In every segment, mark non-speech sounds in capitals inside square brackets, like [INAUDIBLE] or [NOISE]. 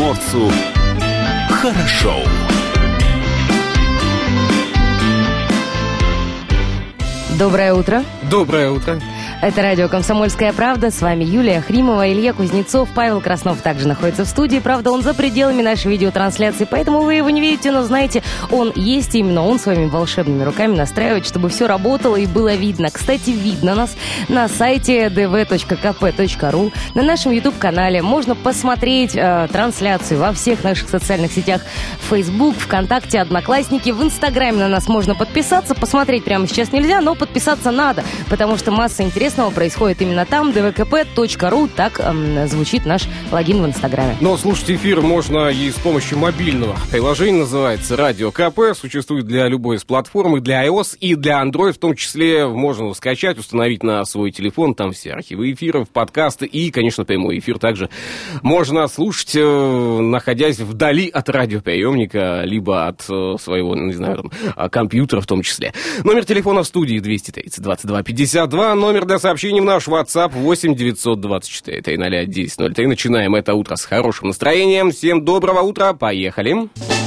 приморцу хорошо. Доброе утро. Доброе утро. Это радио «Комсомольская правда». С вами Юлия Хримова, Илья Кузнецов, Павел Краснов также находится в студии. Правда, он за пределами нашей видеотрансляции, поэтому вы его не видите, но знаете, он есть, именно он своими волшебными руками настраивает, чтобы все работало и было видно. Кстати, видно нас на сайте dv.kp.ru, на нашем YouTube-канале. Можно посмотреть э, трансляцию во всех наших социальных сетях Facebook, ВКонтакте, Одноклассники. В Инстаграме на нас можно подписаться. Посмотреть прямо сейчас нельзя, но подписаться надо, потому что масса интересного интересного происходит именно там. dvkp.ru, так эм, звучит наш логин в Инстаграме. Но слушать эфир можно и с помощью мобильного. Приложение называется «Радио КП». Существует для любой из платформ, и для iOS, и для Android в том числе. Можно скачать, установить на свой телефон. Там все архивы эфиров, подкасты и, конечно, прямой эфир также можно слушать, э, находясь вдали от радиоприемника, либо от э, своего, не знаю, там, а, компьютера в том числе. Номер телефона в студии 230 22 52, номер для сообщений в наш WhatsApp 8 924 300 1003. Начинаем это утро с хорошим настроением. Всем доброго утра, поехали. Был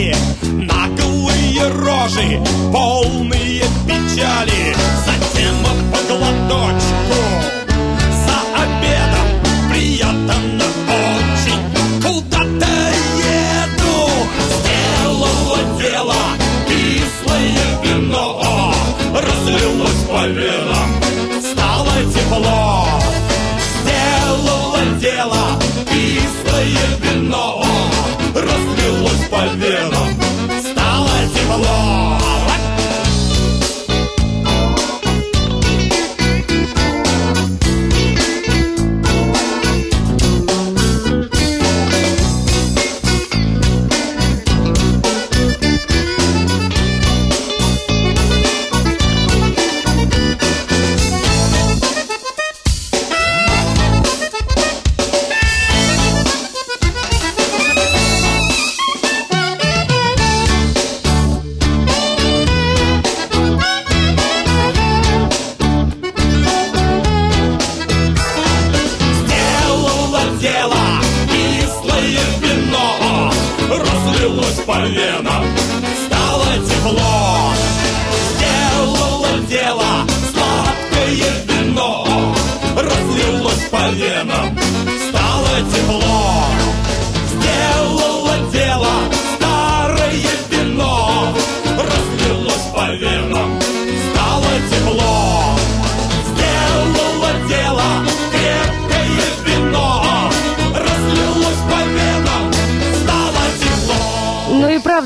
Наглые рожи, полные печали. Затем по глоточку за обедом. Приятно очень, куда-то еду. Сделала дело. Кислое вино Разлилось по венам, стало тепло Разлилось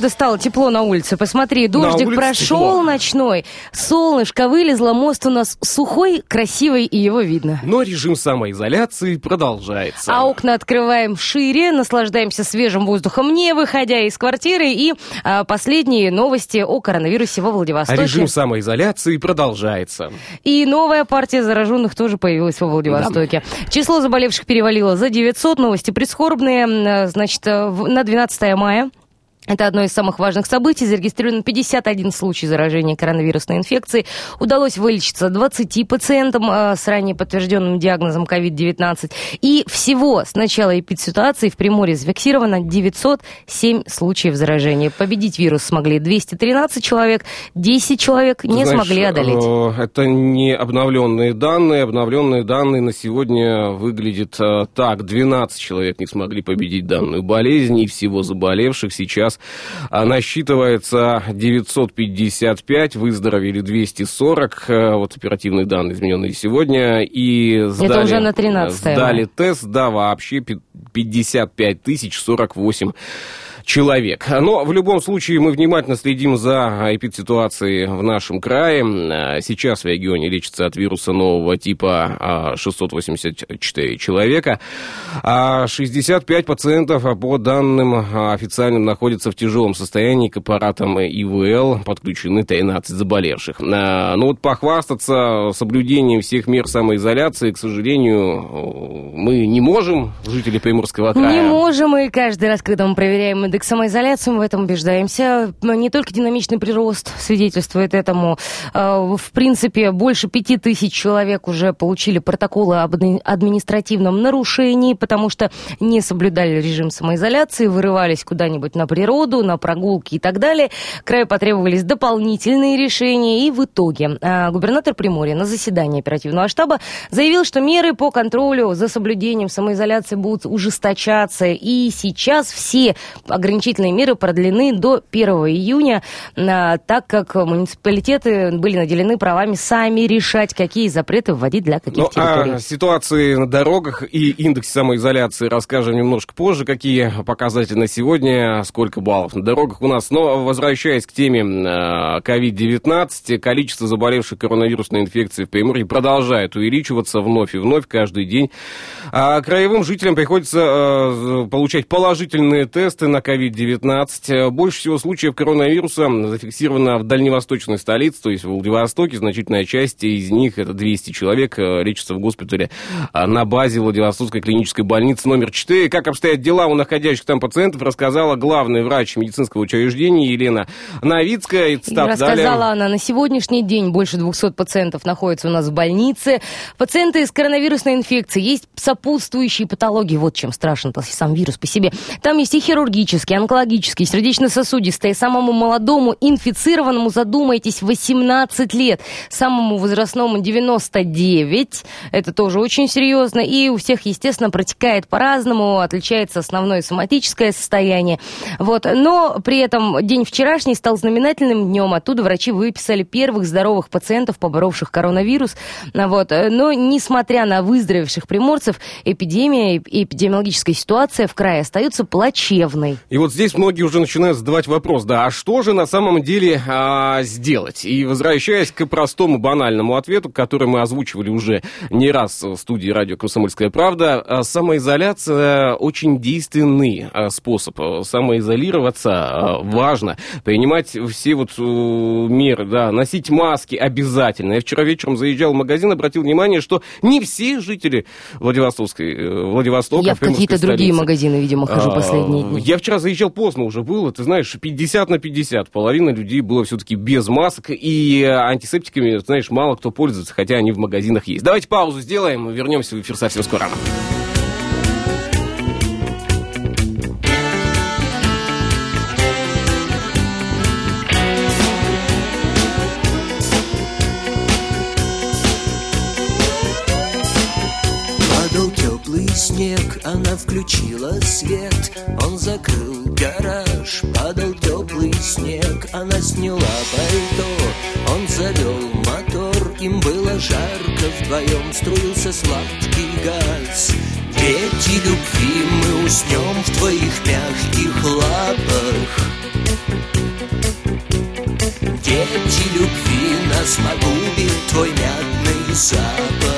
правда стало тепло на улице. Посмотри, дождик прошел тепло. ночной, солнышко вылезло, мост у нас сухой, красивый, и его видно. Но режим самоизоляции продолжается. А окна открываем шире, наслаждаемся свежим воздухом, не выходя из квартиры. И а, последние новости о коронавирусе во А Владивостоке. режим самоизоляции продолжается. И новая партия зараженных тоже появилась во Владивостоке. Число заболевших перевалило за 900. Новости прискорбные. М, Значит, э, в- на 12 мая Это одно из самых важных событий. Зарегистрировано 51 случай заражения коронавирусной инфекцией. Удалось вылечиться 20 пациентам э, с ранее подтвержденным диагнозом COVID-19. И всего с начала эпидситуации в Приморье зафиксировано 907 случаев заражения. Победить вирус смогли 213 человек, 10 человек не Знаешь, смогли одолеть. э, Это не обновленные данные. Обновленные данные на сегодня выглядят э, так. 12 человек не смогли победить данную болезнь, и всего заболевших сейчас а, насчитывается 955, выздоровели 240. э, Вот оперативные данные, измененные сегодня. И сдали, уже на 13 Сдали тест, да, вообще пи- 55 тысяч 48 человек. Но в любом случае мы внимательно следим за эпидситуацией в нашем крае. А, Сейчас в регионе лечится от вируса нового типа а, 684 человека. А 65 пациентов, а, по данным а, официальным, находятся в тяжелом состоянии к аппаратам ИВЛ. Подключены 13 заболевших. А, Ну вот похвастаться соблюдением всех мер самоизоляции, к сожалению, мы не можем, жители Приморского края. Не можем, и каждый раз, когда мы проверяем индекс самоизоляции, мы в этом убеждаемся. Не только динамичный прирост свидетельствует этому. Э, В принципе, больше пяти тысяч человек уже получили протоколы об адми- административном нарушении, потому что не соблюдали режим самоизоляции, вырывались куда-нибудь на природу, на прогулки и так далее. Краю потребовались дополнительные решения, и в итоге э, губернатор Приморья на заседании оперативного штаба заявил, что меры по контролю за соблюдением самоизоляции будут ужесточаться, и сейчас все ограничительные меры продлены до 1 июня, а, так как муниципалитеты были наделены правами сами решать, какие запреты вводить для каких Ну, территорий. о ситуации на дорогах и индексе самоизоляции расскажем немножко позже, какие показатели на сегодня, сколько баллов на дорогах у нас. Но возвращаясь к теме э, COVID-19, количество заболевших коронавирусной инфекцией в Приморье продолжает увеличиваться вновь и вновь каждый день. А краевым жителям приходится получать положительные тесты на COVID-19. Больше всего случаев коронавируса зафиксировано в дальневосточной столице, то есть в Владивостоке. Значительная часть из них, это 200 человек, э, лечатся в госпитале а, на базе Владивостокской клинической больницы номер 4. Как обстоят дела у находящихся там пациентов, рассказала главный врач медицинского учреждения Елена Новицкая. И рассказала далее. она, на сегодняшний день больше 200 пациентов находятся у нас в больнице. Пациенты с коронавирусной инфекцией, есть сопутствующие патологии, вот чем страшен сам вирус по себе. Там есть и хирургические, онкологические, сердечно-сосудистые. Самому молодому инфицированному, задумайтесь, 18 лет. Самому возрастному 99. Это тоже очень серьезно. И у всех, естественно, протекает по-разному, отличается основное соматическое состояние. Вот. Но при этом день вчерашний стал знаменательным днем. Оттуда врачи выписали первых здоровых пациентов, поборовших коронавирус. Вот. Но несмотря на выздоровевших приморцев, эпидемия и эпидемиологическая ситуация в крае остается плачевной. И вот здесь многие уже начинают задавать вопрос, да, а что же на самом деле а, сделать? И возвращаясь к простому банальному ответу, который мы озвучивали уже не раз в студии радио «Комсомольская правда», а, самоизоляция очень действенный а, способ. А, Самоизолироваться важно, принимать все вот меры, да, носить маски обязательно. Я вчера вечером заезжал в магазин, обратил внимание, что не все жители Владивостокской, э, Владивостока, Я в какие-то другие магазины, видимо, хожу последние дни. Я вчера заезжал поздно уже было, ты знаешь, 50 на 50. Половина людей было все-таки без масок, и э, антисептиками, знаешь, мало кто пользуется, хотя они в магазинах есть. Давайте паузу сделаем, вернемся в эфир совсем скоро. Включила свет Он закрыл гараж, падал теплый снег Она сняла пальто, он завел мотор Им было жарко вдвоем, струился сладкий газ. Дети любви, мы уснем в твоих мягких лапах. Дети любви, нас погубит твой мятный запах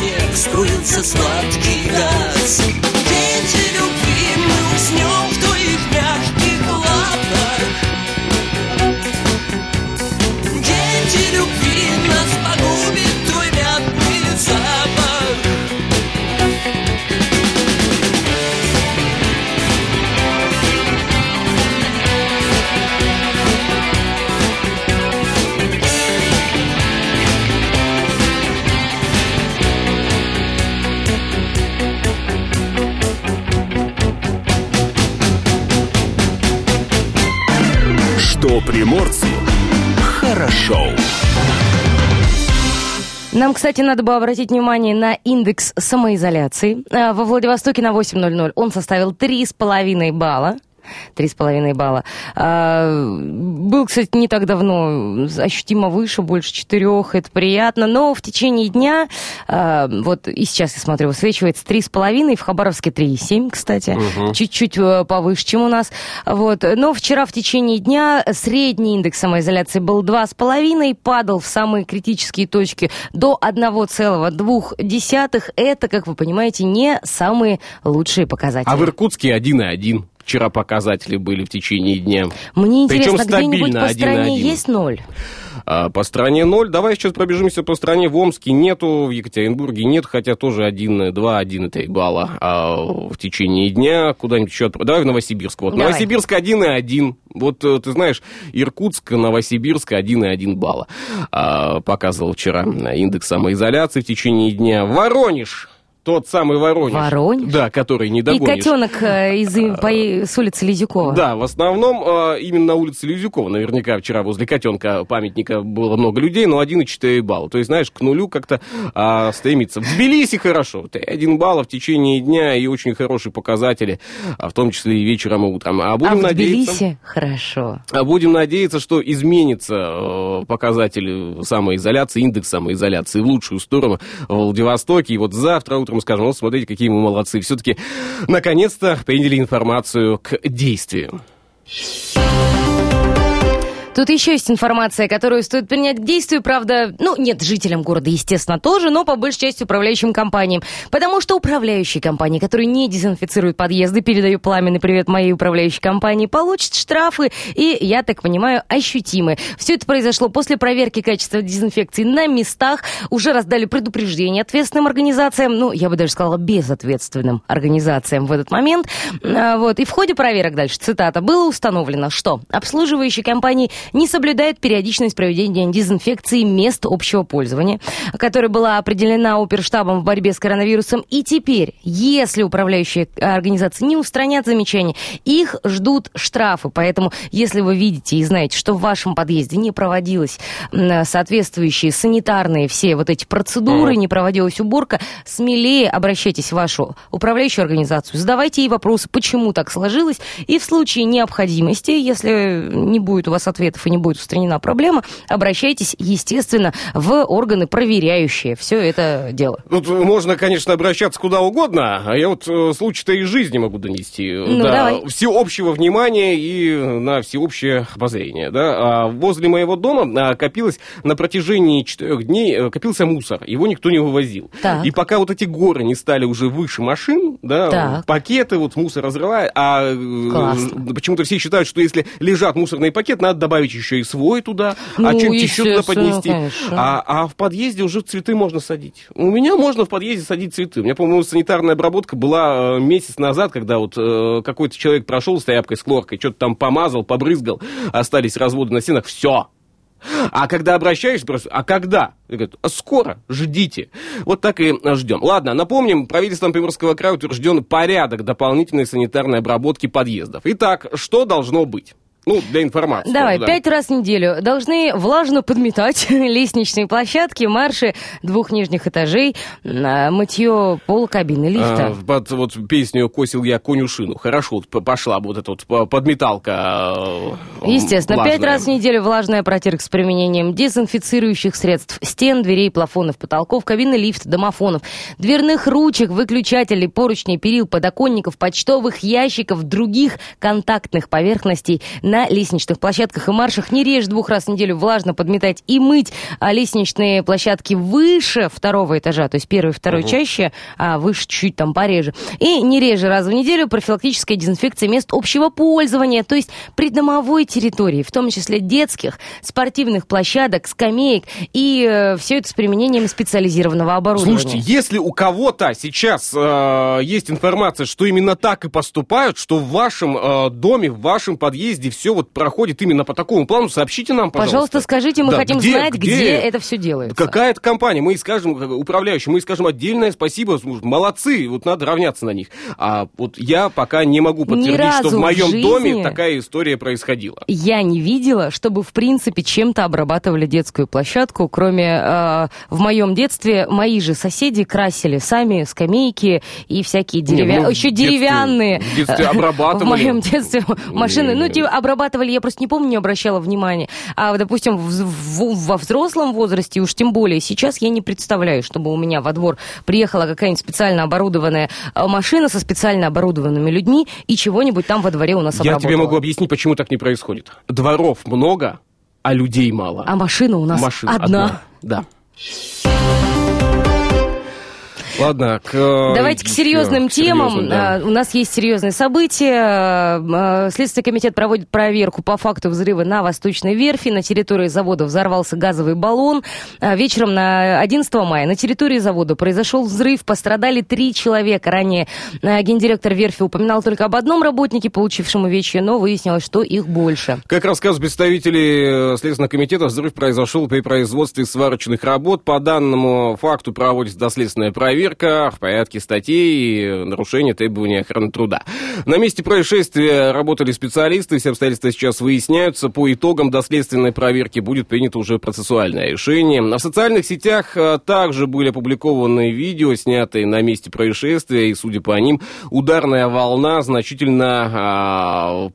снег Струился сладкий газ Нам, кстати, надо бы обратить внимание на индекс самоизоляции. А, Во Владивостоке на 8.00 он составил 3,5 балла. Три с половиной балла. А, был, кстати, не так давно ощутимо выше, больше четырех, это приятно. Но в течение дня, а, вот и сейчас я смотрю, высвечивается три с половиной, в Хабаровске 3,7, кстати, чуть-чуть э, повыше, чем у нас. Вот. Но вчера в течение дня средний индекс самоизоляции был два с половиной, падал в самые критические точки до 1,2. Это, как вы понимаете, не самые лучшие показатели. А в Иркутске 1,1. Вчера показатели были в течение дня. Мне Причем интересно, где-нибудь стабильно по стране 1,1. есть ноль? А, по стране ноль. Давай сейчас пробежимся по стране. В Омске нету, в Екатеринбурге нет, хотя тоже 1, 2, 1,3 балла а, в течение дня. Куда-нибудь еще... Давай в Новосибирск. Вот. Давай. Новосибирск 1,1. Вот э, ты знаешь, Иркутск, Новосибирск 1,1 балла. А, показывал вчера индекс самоизоляции в течение дня. Воронеж. Тот самый Воронеж. Воронеж? Да, который не И догонишь. котенок э, из, по- с улицы Лизюкова. Да, в основном э, именно на улице Люзюкова. Наверняка вчера возле котенка памятника было много людей, но 1,4 балла. То есть, знаешь, к нулю как-то а, стремится. В Тбилиси хорошо. 1 балла в течение дня и очень хорошие показатели, а в том числе и вечером и утром. А а будем в надеяться... Тбилиси хорошо. А будем надеяться, что изменится э, показатель самоизоляции, индекс самоизоляции в лучшую сторону в Владивостоке. И вот завтра утром скажем, вот смотрите, какие мы молодцы. Все-таки, наконец-то, приняли информацию к действию. Тут еще есть информация, которую стоит принять к действию, правда, ну, нет, жителям города, естественно, тоже, но по большей части управляющим компаниям. Потому что управляющие компании, которые не дезинфицируют подъезды, передаю пламенный привет моей управляющей компании, получат штрафы и, я так понимаю, ощутимые. Все это произошло после проверки качества дезинфекции на местах. Уже раздали предупреждение ответственным организациям, ну, я бы даже сказала, безответственным организациям в этот момент. А, Вот. И в ходе проверок дальше, цитата, было установлено, что обслуживающие компании не соблюдают периодичность проведения дезинфекции мест общего пользования, которая была определена оперштабом в борьбе с коронавирусом. И теперь, если управляющие организации не устранят замечания, их ждут штрафы. Поэтому, если вы видите и знаете, что в вашем подъезде не проводилось соответствующие санитарные все вот эти процедуры, не проводилась уборка, смелее обращайтесь в вашу управляющую организацию, задавайте ей вопросы, почему так сложилось, и в случае необходимости, если не будет у вас ответов и не будет устранена проблема, обращайтесь, естественно, в органы, проверяющие все это дело. Тут можно, конечно, обращаться куда угодно, а я вот э, случай-то из жизни могу донести. Ну, да, давай. Всеобщего внимания и на всеобщее обозрение. Да. А возле моего дома а, копилось на протяжении четырех дней э, копился мусор, его никто не вывозил. Так. И пока вот эти горы не стали уже выше машин, да, Так. пакеты, вот мусор разрывают, а э, Классно. почему-то все считают, что если лежат мусорные пакеты, надо добавить еще и свой туда, а Ну, чем-то еще туда поднести. конечно. А, а в подъезде уже цветы можно садить. У меня можно в подъезде садить цветы. У меня, по-моему, санитарная обработка была э, месяц назад, когда вот э, какой-то человек прошел с тряпкой, с хлоркой, что-то там помазал, побрызгал, остались разводы на стенах, все. А когда обращаешься, просто, а когда? И говорят, а скоро, ждите. Вот так и ждем. Ладно, напомним, правительством Приморского края утвержден порядок дополнительной санитарной обработки подъездов. Итак, что должно быть? Ну, для информации. Давай, да. пять раз в неделю должны влажно подметать [LAUGHS] лестничные площадки, марши двух нижних этажей, а, мытье пола кабины лифта. А, под вот песню «Косил я конюшину». Хорошо, вот пошла вот эта вот подметалка э, Естественно, влажная. пять раз в неделю влажная протирка с применением дезинфицирующих средств стен, дверей, плафонов, потолков, кабины лифта, домофонов, дверных ручек, выключателей, поручней, перил, подоконников, почтовых ящиков, других контактных поверхностей на на лестничных площадках и маршах не реже двух раз в неделю влажно подметать и мыть а лестничные площадки выше второго этажа, то есть первый и второй чаще, а выше чуть там пореже. И не реже раз в неделю профилактическая дезинфекция мест общего пользования, то есть придомовой территории, в том числе детских, спортивных площадок, скамеек, и все это с применением специализированного оборудования. Слушайте, если у кого-то сейчас э, есть информация, что именно так и поступают, что в вашем э, доме, в вашем подъезде все вот проходит именно по такому плану, сообщите нам, пожалуйста. Пожалуйста, скажите, мы Да, хотим где- знать, где, где это все делается. Какая-то компания, мы скажем, как управляющим, мы скажем отдельное спасибо, молодцы, вот надо равняться на них. А вот я пока не могу подтвердить, что в в моем жизни- доме такая история происходила. Я не видела, чтобы, в принципе, чем-то обрабатывали детскую площадку, кроме э, в моем детстве мои же соседи красили сами скамейки и всякие деревянные, ну, в еще деревянные. в детстве э, [LAUGHS] обрабатывали. В моем детстве [LAUGHS] машины, ну, типа, обрабатывали, я просто не помню, не обращала внимания. А, допустим, в- в- во взрослом возрасте, уж тем более сейчас, я не представляю, чтобы у меня во двор приехала какая-нибудь специально оборудованная э, машина со специально оборудованными людьми и чего-нибудь там во дворе у нас Я обработала. тебе могу объяснить, почему так не происходит. Дворов много, а людей мало. А машина у нас Машин одна. Да. Ладно, к... э, Давайте к серьезным к темам. серьезным, да. А, У нас есть серьезные события. А, Следственный комитет проводит проверку по факту взрыва на Восточной верфи. На территории завода взорвался газовый баллон. Вечером на 11 мая на территории завода произошел взрыв. Пострадали три человека. Ранее гендиректор верфи упоминал только об одном работнике, получившем увечья, но выяснилось, что их больше. Как рассказывают представители э, Следственного комитета, взрыв произошел при производстве сварочных работ. По данному факту проводится доследственная проверка в порядке статей и нарушения требований охраны труда. На месте происшествия работали специалисты, все обстоятельства сейчас выясняются. По итогам доследственной проверки будет принято уже процессуальное решение. На социальных сетях э, также были опубликованы видео, снятые на месте происшествия, и, судя по ним, ударная волна значительно а,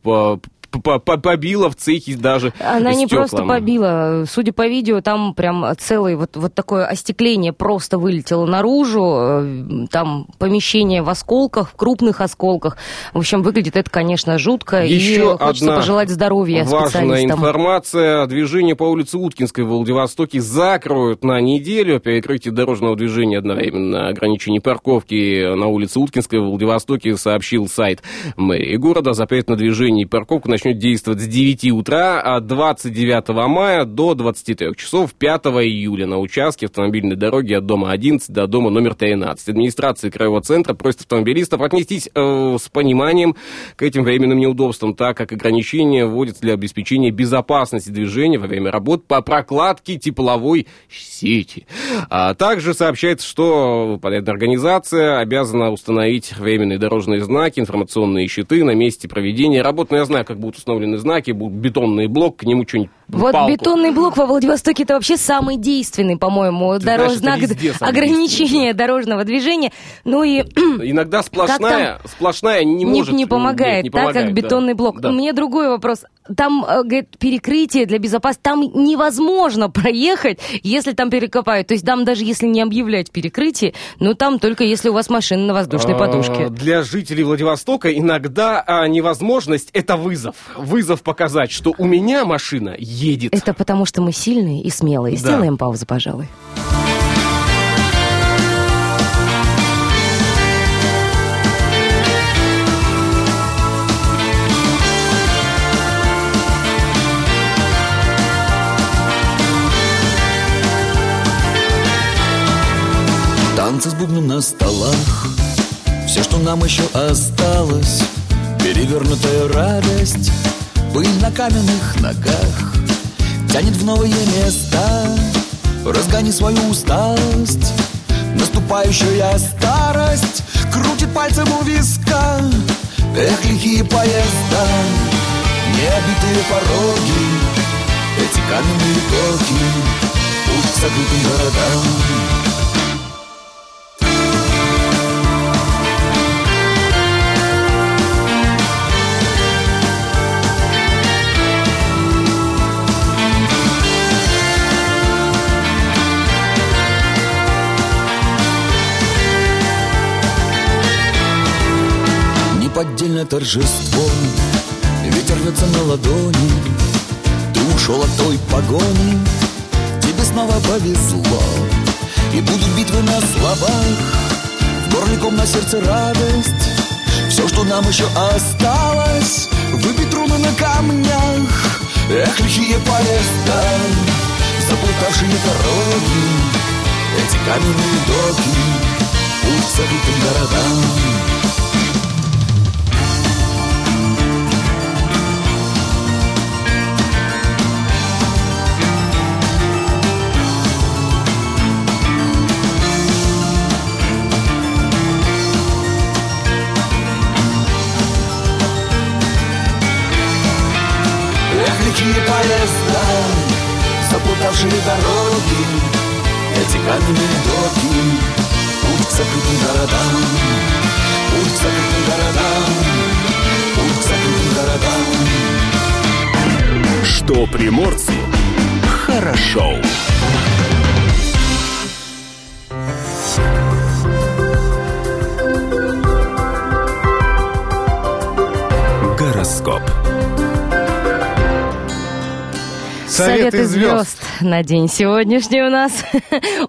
побила в цехе даже Она не просто побила. Судя по видео, там прям целое вот, вот такое остекление просто вылетело наружу. Э, Там помещение в осколках, в крупных осколках. В общем, выглядит это, конечно, жутко. Еще и хочется одна пожелать здоровья важная информация. Движение по улице Уткинской в Владивостоке закроют на неделю. Перекрытие дорожного движения одновременно ограничение парковки на улице Уткинской в Владивостоке сообщил сайт мэрии города. Запрет на движение и парковку начнет действовать с 9 утра а 29 мая до 23 часов 5 июля на участке автомобильной дороги от дома 11 до дома номер 13. Администрация Краевого центра просит автомобилистов отнестись э, с пониманием к этим временным неудобствам, так как ограничения вводятся для обеспечения безопасности движения во время работ по прокладке тепловой сети. А также сообщается, что подобная организация обязана установить временные дорожные знаки, информационные щиты на месте проведения работ. Ну, я знаю, как будут установлены знаки, будет бетонный блок, к нему что-нибудь Вот палку. бетонный блок во Владивостоке это вообще самый действенный, по-моему, Ты дорож... знаешь, это знак ограничения дорожного движения. Ну и [CLEARS THROAT] Иногда сплошная, сплошная не, не, может... не помогает, нет, не так помогает, как да. бетонный блок. Да. У меня другой вопрос. Там, э, говорит, перекрытие для безопасности, там невозможно проехать, если там перекопают. То есть там даже если не объявлять перекрытие, но там только если у вас машина на воздушной А, подушке. Для жителей Владивостока иногда а, невозможность – это вызов. Вызов показать, что у меня машина едет. Это потому, что мы сильные и смелые. Да. Сделаем паузу, пожалуй. Танцы с бубном на столах. Все, что нам еще осталось. Перевернутая радость. Пыль на каменных ногах. Тянет в новые места. Разгони свою усталость. Наступающая старость Крутит пальцем у виска. Эх, лихие поезда Необитые пороги Эти каменные токи Путь к закрытым городам Неподдельное торжество Ветер рвется на ладони Ты ушел от той погони. Тебе снова повезло И будут битвы на словах. В горле ком на сердце радость. Все, что нам еще осталось Выбить руны на камнях. Эх, лихие поезда Заплутавшие дороги Эти каменные доки Путь к городам Лихие поезда Заплутавшие дороги Эти каменные доки Путь к закрытым городам Путь к закрытым городам Путь к закрытым городам Что приморцу хорошо. Гороскоп. Советы звезд на день сегодняшний у нас.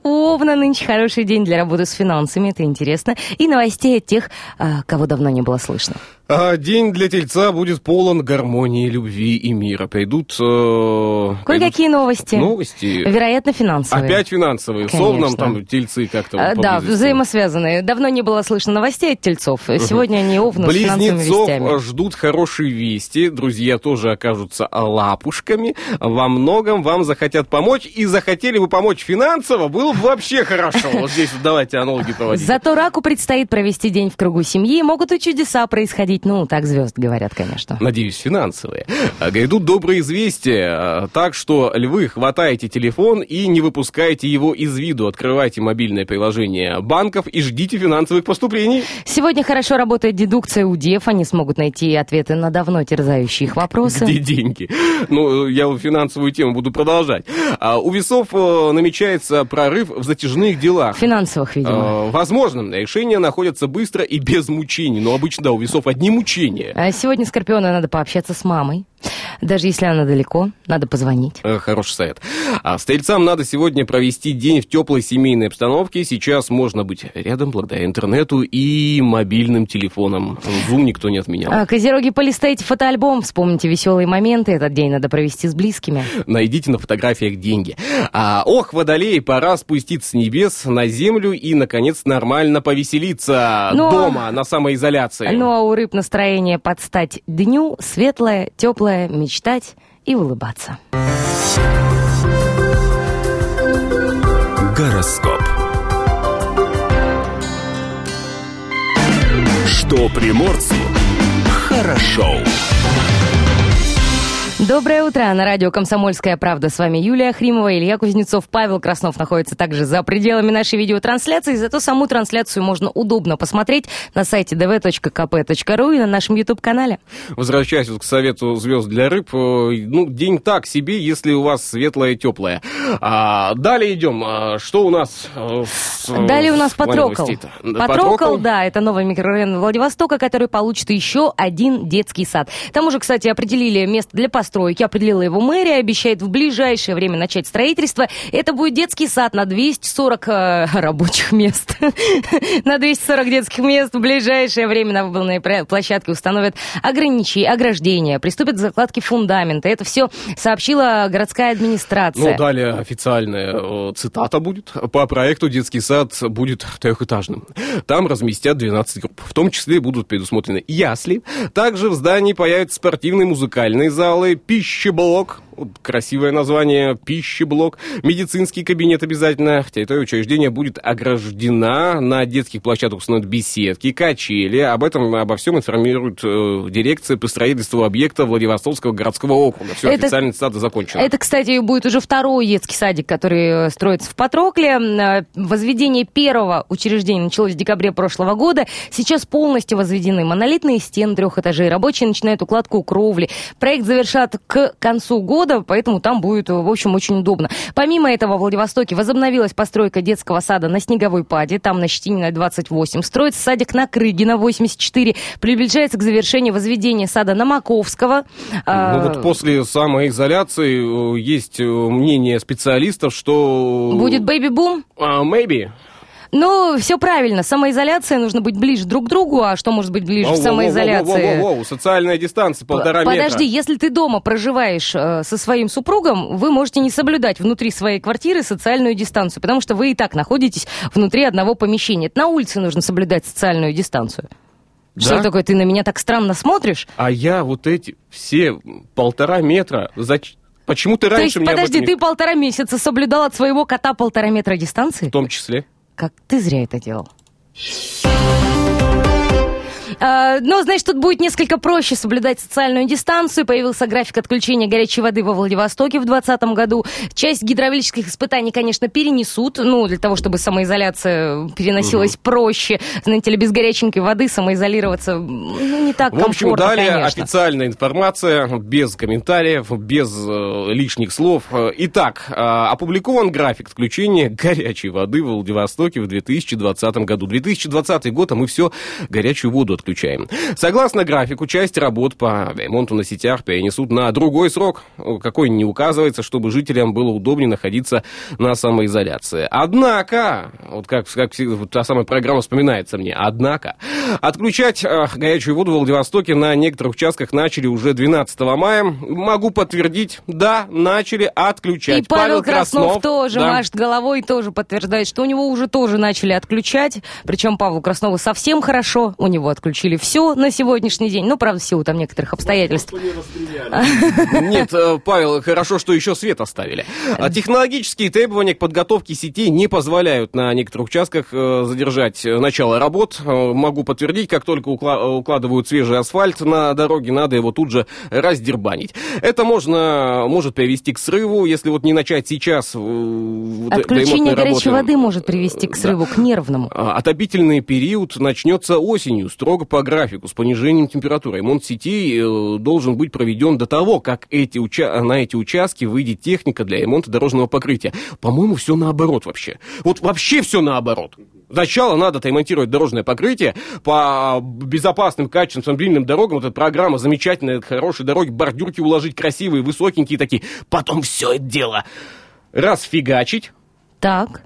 У [LAUGHS] Овна нынче хороший день для работы с финансами, это интересно. И новостей от тех, а, кого давно не было слышно. А день для тельца будет полон гармонии, любви и мира. Придут... э, Кое-какие новости. Новости. Вероятно, финансовые. Опять финансовые. Конечно. Совном там тельцы как-то вот Да, взаимосвязанные. Давно не было слышно новостей от тельцов. Сегодня они с финансовыми Близнецов вестями. ждут хорошие вести. Друзья тоже окажутся лапушками. Во многом вам захотят помочь. И захотели бы помочь финансово, было бы вообще хорошо. Вот здесь давайте аналоги проводить. Зато раку предстоит провести день в кругу семьи. Могут и чудеса происходить. Ну, так звезд говорят, конечно. Надеюсь, финансовые. А, Грядут добрые известия. а, Так что, львы, хватайте телефон и не выпускайте его из виду. Открывайте мобильное приложение банков и ждите финансовых поступлений. Сегодня хорошо работает дедукция у дев. Они смогут найти ответы на давно терзающие их вопросы. Где деньги? Ну, я финансовую тему буду продолжать. А, У весов э, намечается прорыв в затяжных делах. Финансовых, видимо. Э, Возможно, решения находятся быстро и без мучений. Но обычно, да, у весов одни мучения. А Сегодня Скорпиона надо пообщаться с мамой. Даже если она далеко, надо позвонить. Э, Хороший совет. А стрельцам надо сегодня провести день в теплой семейной обстановке. Сейчас можно быть рядом благодаря интернету и мобильным телефонам. Зум никто не отменял. А, Козероги, полистайте фотоальбом, вспомните веселые моменты. Этот день надо провести с близкими. Найдите на фотографиях деньги. А, ох, водолей, пора спуститься с небес на землю и, наконец, нормально повеселиться Ну, а- дома, на самоизоляции. Ну а у рыб настроение под стать дню, светлое, теплое, мечтать и улыбаться. Гороскоп. Что приморцу хорошо. Доброе утро! На радио «Комсомольская правда» с вами Юлия Хримова, Илья Кузнецов, Павел Краснов находится также за пределами нашей видеотрансляции, зато саму трансляцию можно удобно посмотреть на сайте dv.kp.ru и на нашем YouTube-канале. Возвращаясь вот к совету звезд для рыб, э, ну, день так себе, если у вас светлое и теплое. А, далее идем. А, что у нас? э, с, э, Далее у нас новостей-то? Патрокол, да, это новый микрорайон Владивостока, который получит еще один детский сад. Там уже, кстати, определили место для постройки, определила его мэрия, обещает в ближайшее время начать строительство. Это будет детский сад на 240 э, [LAUGHS] рабочих мест. [LAUGHS] На 240 детских мест в ближайшее время на выбранной площадке установят ограничения, ограждения, приступят к закладке фундамента. Это все сообщила городская администрация. Ну, далее официальная э, цитата будет. По проекту детский сад будет трехэтажным. Там разместят 12 групп. В том числе будут предусмотрены ясли. Также в здании появятся спортивные музыкальные залы, пищеблок, красивое название, пищеблок, медицинский кабинет обязательно. Территория учреждения будет ограждена. На детских площадках установят беседки, качели. Об этом, обо всем информирует э, дирекция по строительству объекта Владивостокского городского округа. Все, Это- официальная цитата закончена. Это, кстати, будет уже второй детский садик, который э, строится в Патрокле. Э, Возведение первого учреждения началось в декабре прошлого года. Сейчас полностью возведены монолитные стены трех этажей. Рабочие начинают укладку кровли. Проект завершат к концу года. Года, поэтому там будет, в общем, очень удобно. Помимо этого, в Владивостоке возобновилась постройка детского сада на Снеговой Паде, там на Щетинина 28. Строится садик на Крыгина 84. Приближается к завершению возведения сада на Маковского. А, Ну вот после самоизоляции э, есть э, мнение специалистов, что... Будет бэйби-бум? А, maybe. Ну, все правильно. Самоизоляция нужно быть ближе друг к другу. А что может быть ближе Воу, воу, самоизоляции? воу, воу, воу, Социальная дистанция полтора метра. Подожди, если ты дома проживаешь э, со своим супругом, вы можете не соблюдать внутри своей квартиры социальную дистанцию, потому что вы и так находитесь внутри одного помещения. Это на улице нужно соблюдать социальную дистанцию. Что Да? такое? Ты на меня так странно смотришь? А я вот эти все полтора метра... зач- Почему ты То есть, раньше мне об подожди, не- ты полтора месяца соблюдал от своего кота полтора метра дистанции? В том числе. Как ты зря это делал. А, Но, знаешь, тут будет несколько проще соблюдать социальную дистанцию. Появился график отключения горячей воды во Владивостоке в 2020 году. Часть гидравлических испытаний, конечно, перенесут, ну, для того, чтобы самоизоляция переносилась проще. Знаете ли, без горяченькой воды самоизолироваться ну, не так В общем, комфортно, далее конечно. официальная информация, без комментариев, без э, лишних слов. Итак, э, опубликован график отключения горячей воды в Владивостоке в 2020 году. 2020 год, а мы все горячую воду отключаем. Согласно графику, часть работ по ремонту на сетях перенесут на другой срок, какой не указывается, чтобы жителям было удобнее находиться на самоизоляции. Однако, вот как, как всегда, вот та самая программа вспоминается мне, однако, отключать э, горячую воду в Владивостоке на некоторых участках начали уже 12 мая. Могу подтвердить, да, начали отключать. И Павел, Краснов, тоже да. машет головой, тоже подтверждает, что у него уже тоже начали отключать. Причем Павлу Краснову совсем хорошо. У него отключили все на сегодняшний день. Ну, правда, в силу там некоторых обстоятельств. [LAUGHS] Нет, э, Павел, хорошо, что еще свет оставили. А Технологические требования к подготовке сетей не позволяют на некоторых участках э, задержать э, начало работ. Могу подтвердить, как только укла- укладывают свежий асфальт на дороге, надо его тут же раздербанить. Это можно, может привести к срыву, если вот не начать сейчас. Отключение горячей работы. воды может привести к Да. срыву, к нервному. А, Отопительный период начнется осенью, строго по графику, с понижением температуры. Ремонт сети э, должен быть проведен до того, как эти уча- на эти участки выйдет техника для ремонта дорожного покрытия. По-моему, все наоборот вообще. Вот вообще все наоборот. Сначала надо ремонтировать дорожное покрытие по безопасным, качественным автомобильным дорогам. Вот эта программа замечательная, хорошие дороги, бордюрки уложить красивые, высокенькие такие. Потом все это дело расфигачить, Так,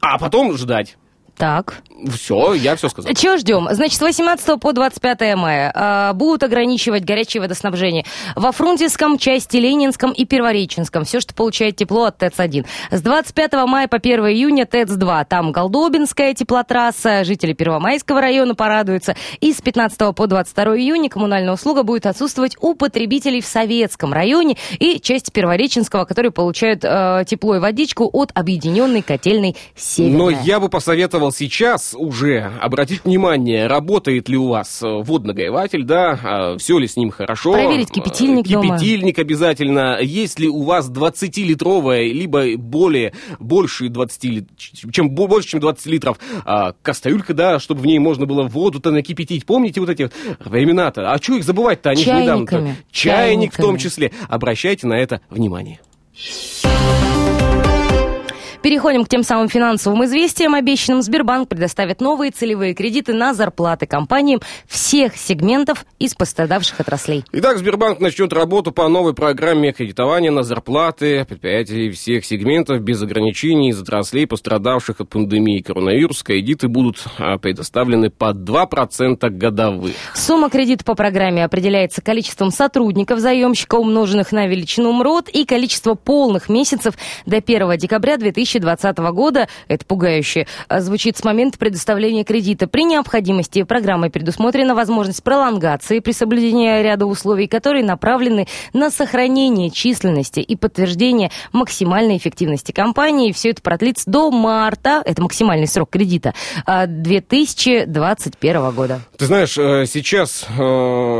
а потом ждать. Так. Все, я все сказал. Чего ждем? Значит, с 18 по 25 мая а, будут ограничивать горячее водоснабжение во Фрунзенском, части Ленинском и Первореченском. Все, что получает тепло от ТЭЦ-1. С 25 мая по 1 июня ТЭЦ-2. Там Голдобинская теплотрасса, жители Первомайского района порадуются. И с 15 по 22 июня коммунальная услуга будет отсутствовать у потребителей в Советском районе и части Первореченского, которые получают э, тепло и водичку от объединенной котельной Северная. Но я бы посоветовал сейчас уже обратить внимание, работает ли у вас э, водонагреватель, да, все ли с ним хорошо. Проверить кипятильник Э, дома. Кипятильник обязательно. Есть ли у вас 20-литровая, либо более, больше 20, лит- чем, бо- больше, чем 20 литров а, кастрюлька, да, чтобы в ней можно было воду-то накипятить. Помните вот эти вот времена-то? А что их забывать-то? Они недавно... Чайниками. Чайник в том Чайниками. числе. Обращайте на это внимание. Переходим к тем самым финансовым известиям. Обещанным Сбербанк предоставит новые целевые кредиты на зарплаты компаниям всех сегментов из пострадавших отраслей. Итак, Сбербанк начнет работу по новой программе кредитования на зарплаты предприятий всех сегментов без ограничений из отраслей, пострадавших от пандемии коронавируса. Кредиты будут а, предоставлены под 2% годовых. Сумма кредита по программе определяется количеством сотрудников заемщика, умноженных на величину МРОД, и количество полных месяцев до 1 декабря 2020 года. Это пугающе. а, Звучит с момента предоставления кредита. При необходимости программой предусмотрена возможность пролонгации при соблюдении ряда условий, которые направлены на сохранение численности и подтверждение максимальной эффективности компании. Все это продлится до марта, это максимальный срок кредита, а, 2021 года. Ты знаешь, э, сейчас, э,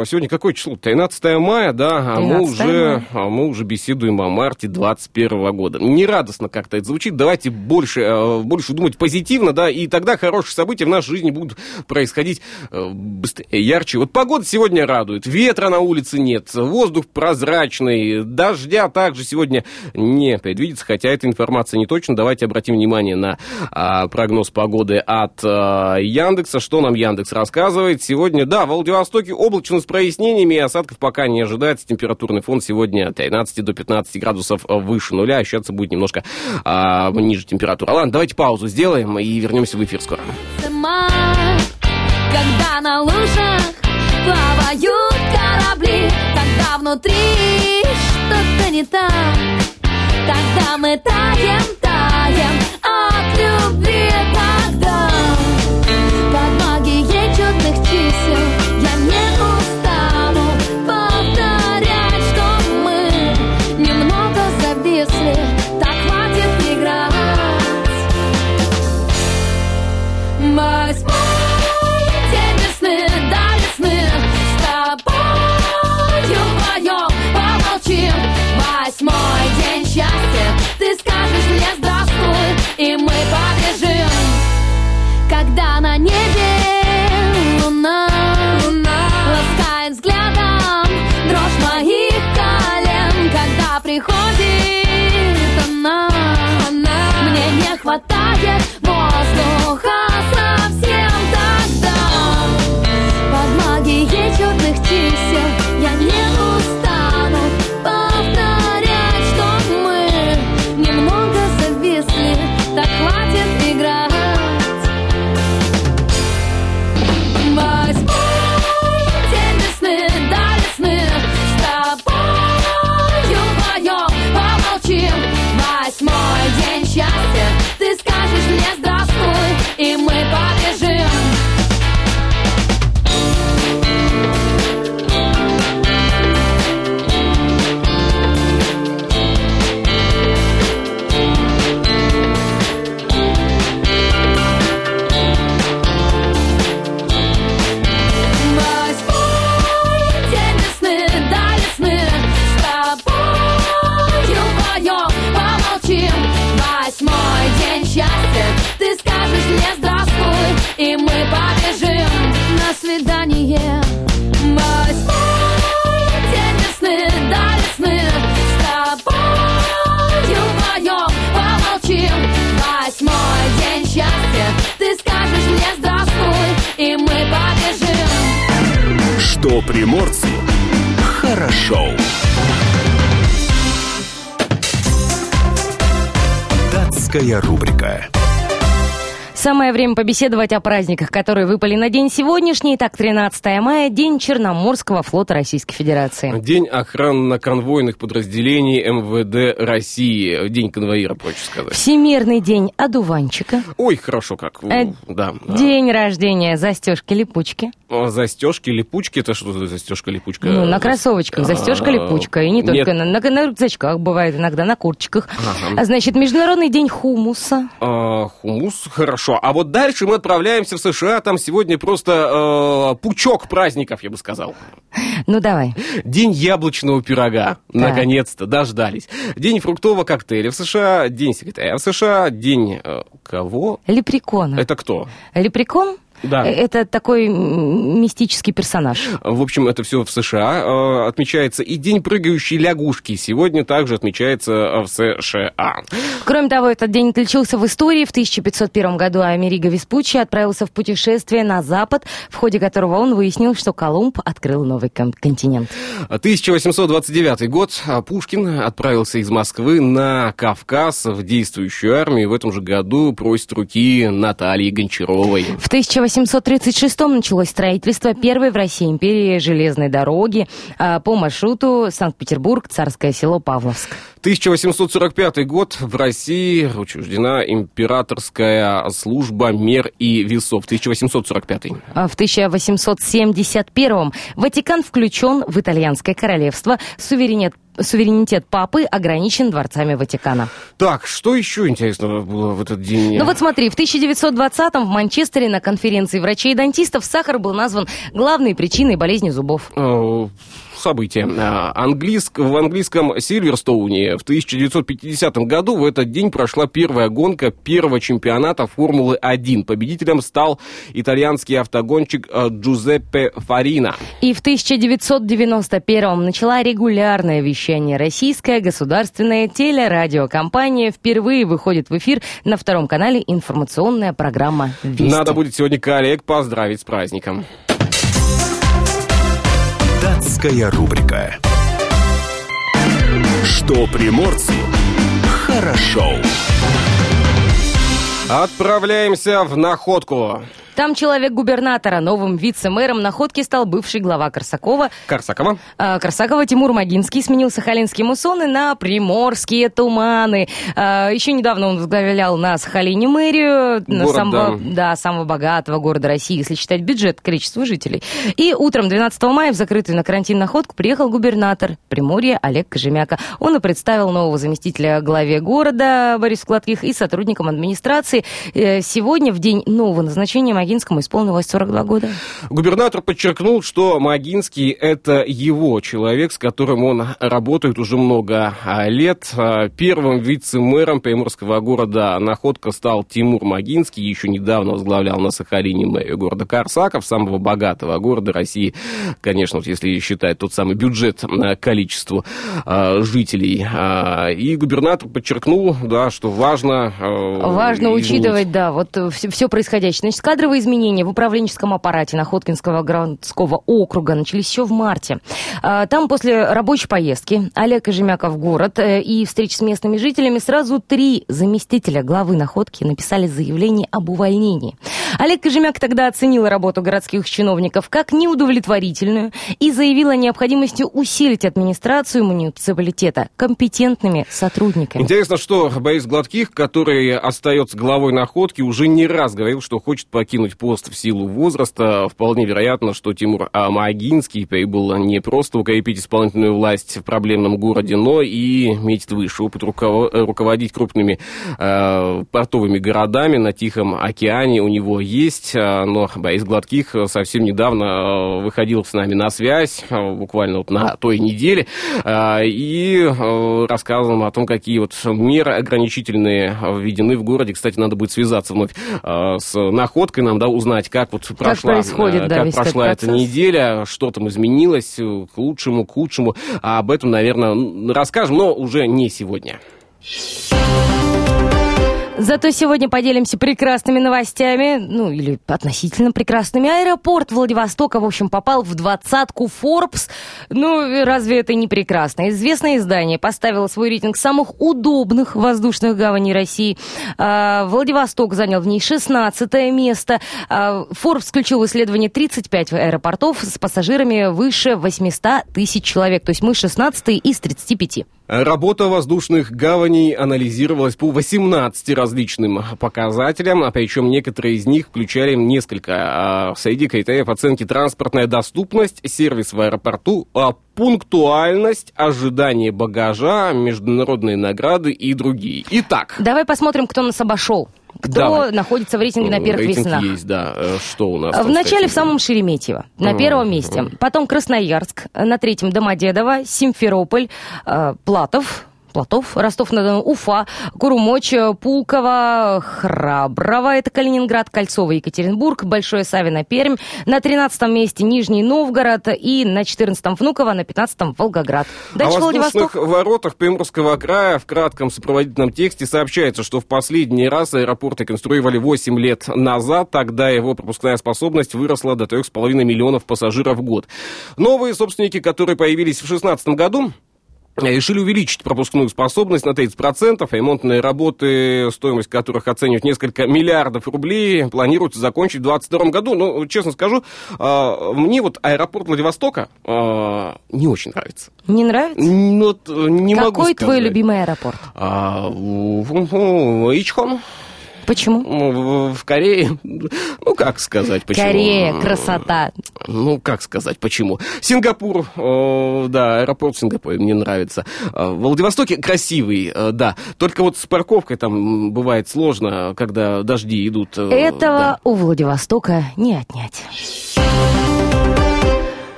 сегодня какое число? 13 мая, да, а мы 13 уже, а мы уже беседуем о марте 21 года. Нерадостно как-то это звучит, давайте больше, э, больше думать позитивно, да, и тогда хорошие события в нашей жизни будут происходить э, быстрее, ярче. Вот погода сегодня радует, ветра на улице нет, воздух прозрачный, дождя также сегодня не предвидится, хотя эта информация не точна. Давайте обратим внимание на а, прогноз погоды от а, Яндекса. Что нам Яндекс рассказывает? Сегодня, да, в Владивостоке облачно с прояснениями, осадков пока не ожидается. Температурный фон сегодня от 13 до 15 градусов выше нуля, ощущаться будет немножко а, ниже температура. Ладно, давайте паузу сделаем и вернемся в эфир скоро. Когда на лужах плавают корабли, тогда внутри что-то не так. Тогда мы таем, таем от любви тогда. На свидание. Восьмой день весны, до весны С тобою вдвоем помолчим. Восьмой день счастья. Ты скажешь мне здравствуй И мы побежим. Что приморцу хорошо. Датская рубрика. Самое время побеседовать о праздниках, которые выпали на день сегодняшний. Так, 13 мая, День Черноморского флота Российской Федерации. День охранно-конвойных подразделений МВД России. День конвоира, проще сказать. Всемирный день одуванчика. Ой, хорошо как. Э, да. День рождения застежки-липучки. Застежки, липучки, это что за застежка, липучка? Ну, на кроссовочках застежка-липучка. И не только на, на, на рюкзачках, бывает иногда на куртчиках. Ага. А, Значит, Международный день хумуса. А, хумус, хорошо. А вот дальше мы отправляемся в США. Там сегодня просто э, пучок праздников, я бы сказал. Ну, давай. День яблочного пирога. Так. Наконец-то дождались. День фруктового коктейля в США. День секретаря в США. День э, кого? Лепрекона. Это кто? Лепрекон? Да. Э, Это такой мистический персонаж. В общем, это все в США э, отмечается. И День прыгающей лягушки сегодня также отмечается э, в США. Кроме того, этот день отличился в истории. В 1501 году Америго Веспуччи отправился в путешествие на запад, в ходе которого он выяснил, что Колумб открыл новый кон- континент. 1829 год. А Пушкин отправился из Москвы на Кавказ в действующую армию. В этом же году просит руки Натальи Гончаровой. В 1836 началось строительство первой в России империи железной дороги а, по маршруту Санкт-Петербург, Царское село Павловск. 1845 год. В России учреждена императорская служба мер и весов. 1845. А В 1871 Ватикан включен в итальянское королевство. Суверенитет, суверенитет папы ограничен дворцами Ватикана. Так, что еще интересного было в этот день? Ну вот смотри, в 1920-м в Манчестере на конференции врачей и дантистов сахар был назван главной причиной болезни зубов. Событие. А, английск... В английском Сильверстоуне в 1950 году в этот день прошла первая гонка первого чемпионата Формулы-1. Победителем стал итальянский автогонщик э, Джузеппе Фарина. И в 1991 начала регулярное вещание. Российская государственная телерадиокомпания впервые выходит в эфир на втором канале информационная программа «Вести». Надо будет сегодня коллег поздравить с праздником. Датская рубрика. Что приморцу хорошо. Отправляемся в находку. Там человек губернатора, новым вице-мэром находки стал бывший глава Корсакова. Корсакова. А, Корсакова Тимур Магинский сменил сахалинские муссоны на приморские туманы. А, Еще недавно он возглавлял на Сахалине мэрию, Город, самого, да. да, самого богатого города России, если считать бюджет, количество жителей. И утром 12 мая в закрытую на карантин находку приехал губернатор Приморья Олег Кожемяка. Он и представил нового заместителя главе города Бориса Гладких и сотрудникам администрации. Э, Сегодня, в день нового назначения, Магинскому исполнилось 42 года. Губернатор подчеркнул, что Магинский – это его человек, с которым он работает уже много а, лет. А, Первым вице-мэром приморского города Находка стал Тимур Магинский. Еще недавно возглавлял на Сахалине мэрию города Корсаков, самого богатого города России. Конечно, вот если считать тот самый бюджет а, количеству жителей. И губернатор подчеркнул, да, что важно... Важно изменить. учитывать, да, вот все, все происходящее. Значит, кадровые изменения в управленческом аппарате Находкинского городского округа начались еще в марте. А, Там после рабочей поездки Олег Кожемяков в город э, и встреч с местными жителями сразу три заместителя главы Находки написали заявление об увольнении. Олег Кожемяк тогда оценил работу городских чиновников как неудовлетворительную и заявил о необходимости усилить администрацию муниципалитета компетентными сотрудниками. Интересно, что Борис Гладких, который остается главой находки, уже не раз говорил, что хочет покинуть пост в силу возраста. Вполне вероятно, что Тимур Амагинский прибыл не просто укрепить исполнительную власть в проблемном городе, но и иметь выше опыт руково- руководить крупными э, портовыми городами на Тихом океане. У него есть, э, но Борис Гладких совсем недавно э, выходил с нами на связь, э, буквально вот на той неделе, э, и рассказывал нам о том, какие вот меры ограничительные введены в городе. Кстати, надо будет связаться вновь э, с находкой, нам да, узнать, как вот прошла, происходит, э, да, как прошла эта неделя, что там изменилось э, к лучшему, к худшему. А об этом, наверное, расскажем, но уже не сегодня. Зато сегодня поделимся прекрасными новостями, ну или относительно прекрасными. Аэропорт Владивостока, в общем, попал в двадцатку Forbes. Ну, разве это не прекрасно? Известное издание поставило свой рейтинг самых удобных воздушных гаваней России. А, Владивосток занял в ней 16 место. А, Forbes включил в исследование 35 аэропортов с пассажирами выше 800 тысяч человек. То есть мы 16 из 35. Работа воздушных гаваней анализировалась по 18 различным показателям, а причем некоторые из них включали несколько. А, Среди критериев оценки транспортная доступность, сервис в аэропорту, а, пунктуальность, ожидание багажа, международные награды и другие. Итак, Давай посмотрим, кто нас обошел. Кто Давай. находится в рейтинге на первых рейтинг весенах. есть, да. Э, Что у нас? В там с начале этим? в самом Шереметьево, на Мгм. первом месте. Потом Красноярск, на третьем Домодедово, Симферополь, э, Платов, Платов, Ростов-на-Дону, Уфа, Курумоч, э, Пулково, Храброво, это Калининград, Кольцово, Екатеринбург, Большое Савино, Пермь, на 13 месте Нижний Новгород и на 14 Внуково, на 15 Волгоград. Дальше О воздушных воротах Приморского края в кратком сопроводительном тексте сообщается, что в последний раз аэропорт реконструировали 8 лет назад. Тогда его пропускная способность выросла до 3,5 миллионов пассажиров в год. Новые собственники, которые появились в 2016 году, решили увеличить пропускную способность на 30%. Ремонтные работы, стоимость которых оценивают несколько миллиардов рублей, планируется закончить в 2022 году. Но, честно скажу, а, мне вот аэропорт Владивостока а, не очень нравится. Не нравится? Ну, вот, э, не могу Какой твой сказать. любимый аэропорт? А, Ичхон. Почему? В, Корее. Ну, как сказать, почему? Корея, красота. Ну, как сказать, почему? Сингапур, э, да, аэропорт в Сингапуре мне нравится. Э, В Владивостоке красивый, э, да. Только вот с парковкой там бывает сложно, когда дожди идут. Этого да. у Владивостока не отнять.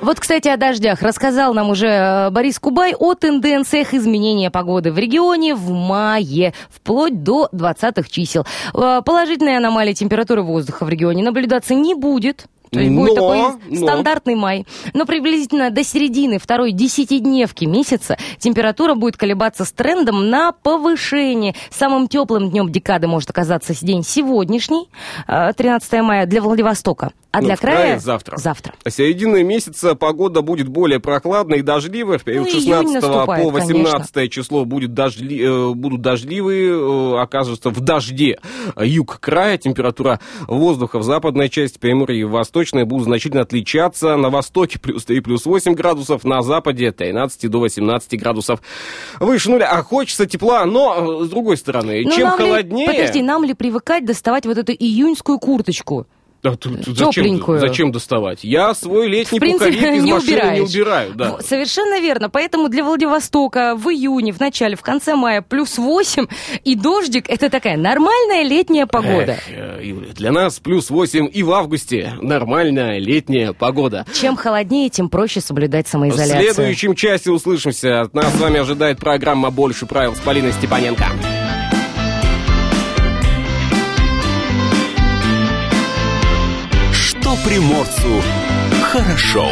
Вот, кстати, о дождях. Рассказал нам уже э, Борис Кубай о тенденциях изменения погоды в регионе в мае, вплоть до 20-х чисел. Э, Положительная аномалия температуры воздуха в регионе наблюдаться не будет. То есть будет Но, такой но. стандартный май. Но приблизительно до середины второй десятидневки месяца температура будет колебаться с трендом на повышение. Самым теплым днем декады может оказаться день сегодняшний, э, 13 мая, для Владивостока. А Ну, для в крае края завтра. Завтра. А середины месяца погода будет более прохладной и дождливой. В период Ну, июнь 16 наступает, по 18 число будет дождли, э, будут дождливые, э, окажутся в дожде. Юг края, температура воздуха в западной части Приморья и восточной будут значительно отличаться. На востоке плюс 3, плюс 8 градусов, на западе от 13 до 18 градусов выше нуля. А хочется тепла, но, э, с другой стороны, Ну, чем нам ли- холоднее... подожди, нам ли привыкать доставать вот эту июньскую курточку? Да, тут- тут зачем, Тепленькую. зачем доставать? Я свой летний В принципе, пуховик [LAUGHS] из не машины не убираешь. убираю. Да. В- Совершенно верно. Поэтому для Владивостока в июне, в начале, в конце мая плюс 8 и дождик – это такая нормальная летняя погода. Эх, э, Юля, для нас плюс 8 и в августе нормальная летняя погода. Чем холоднее, тем проще соблюдать В самоизоляцию. следующем часе услышимся. От нас с вами ожидает программа «Больше правил» с Полиной Степаненко. Приморцу хорошо.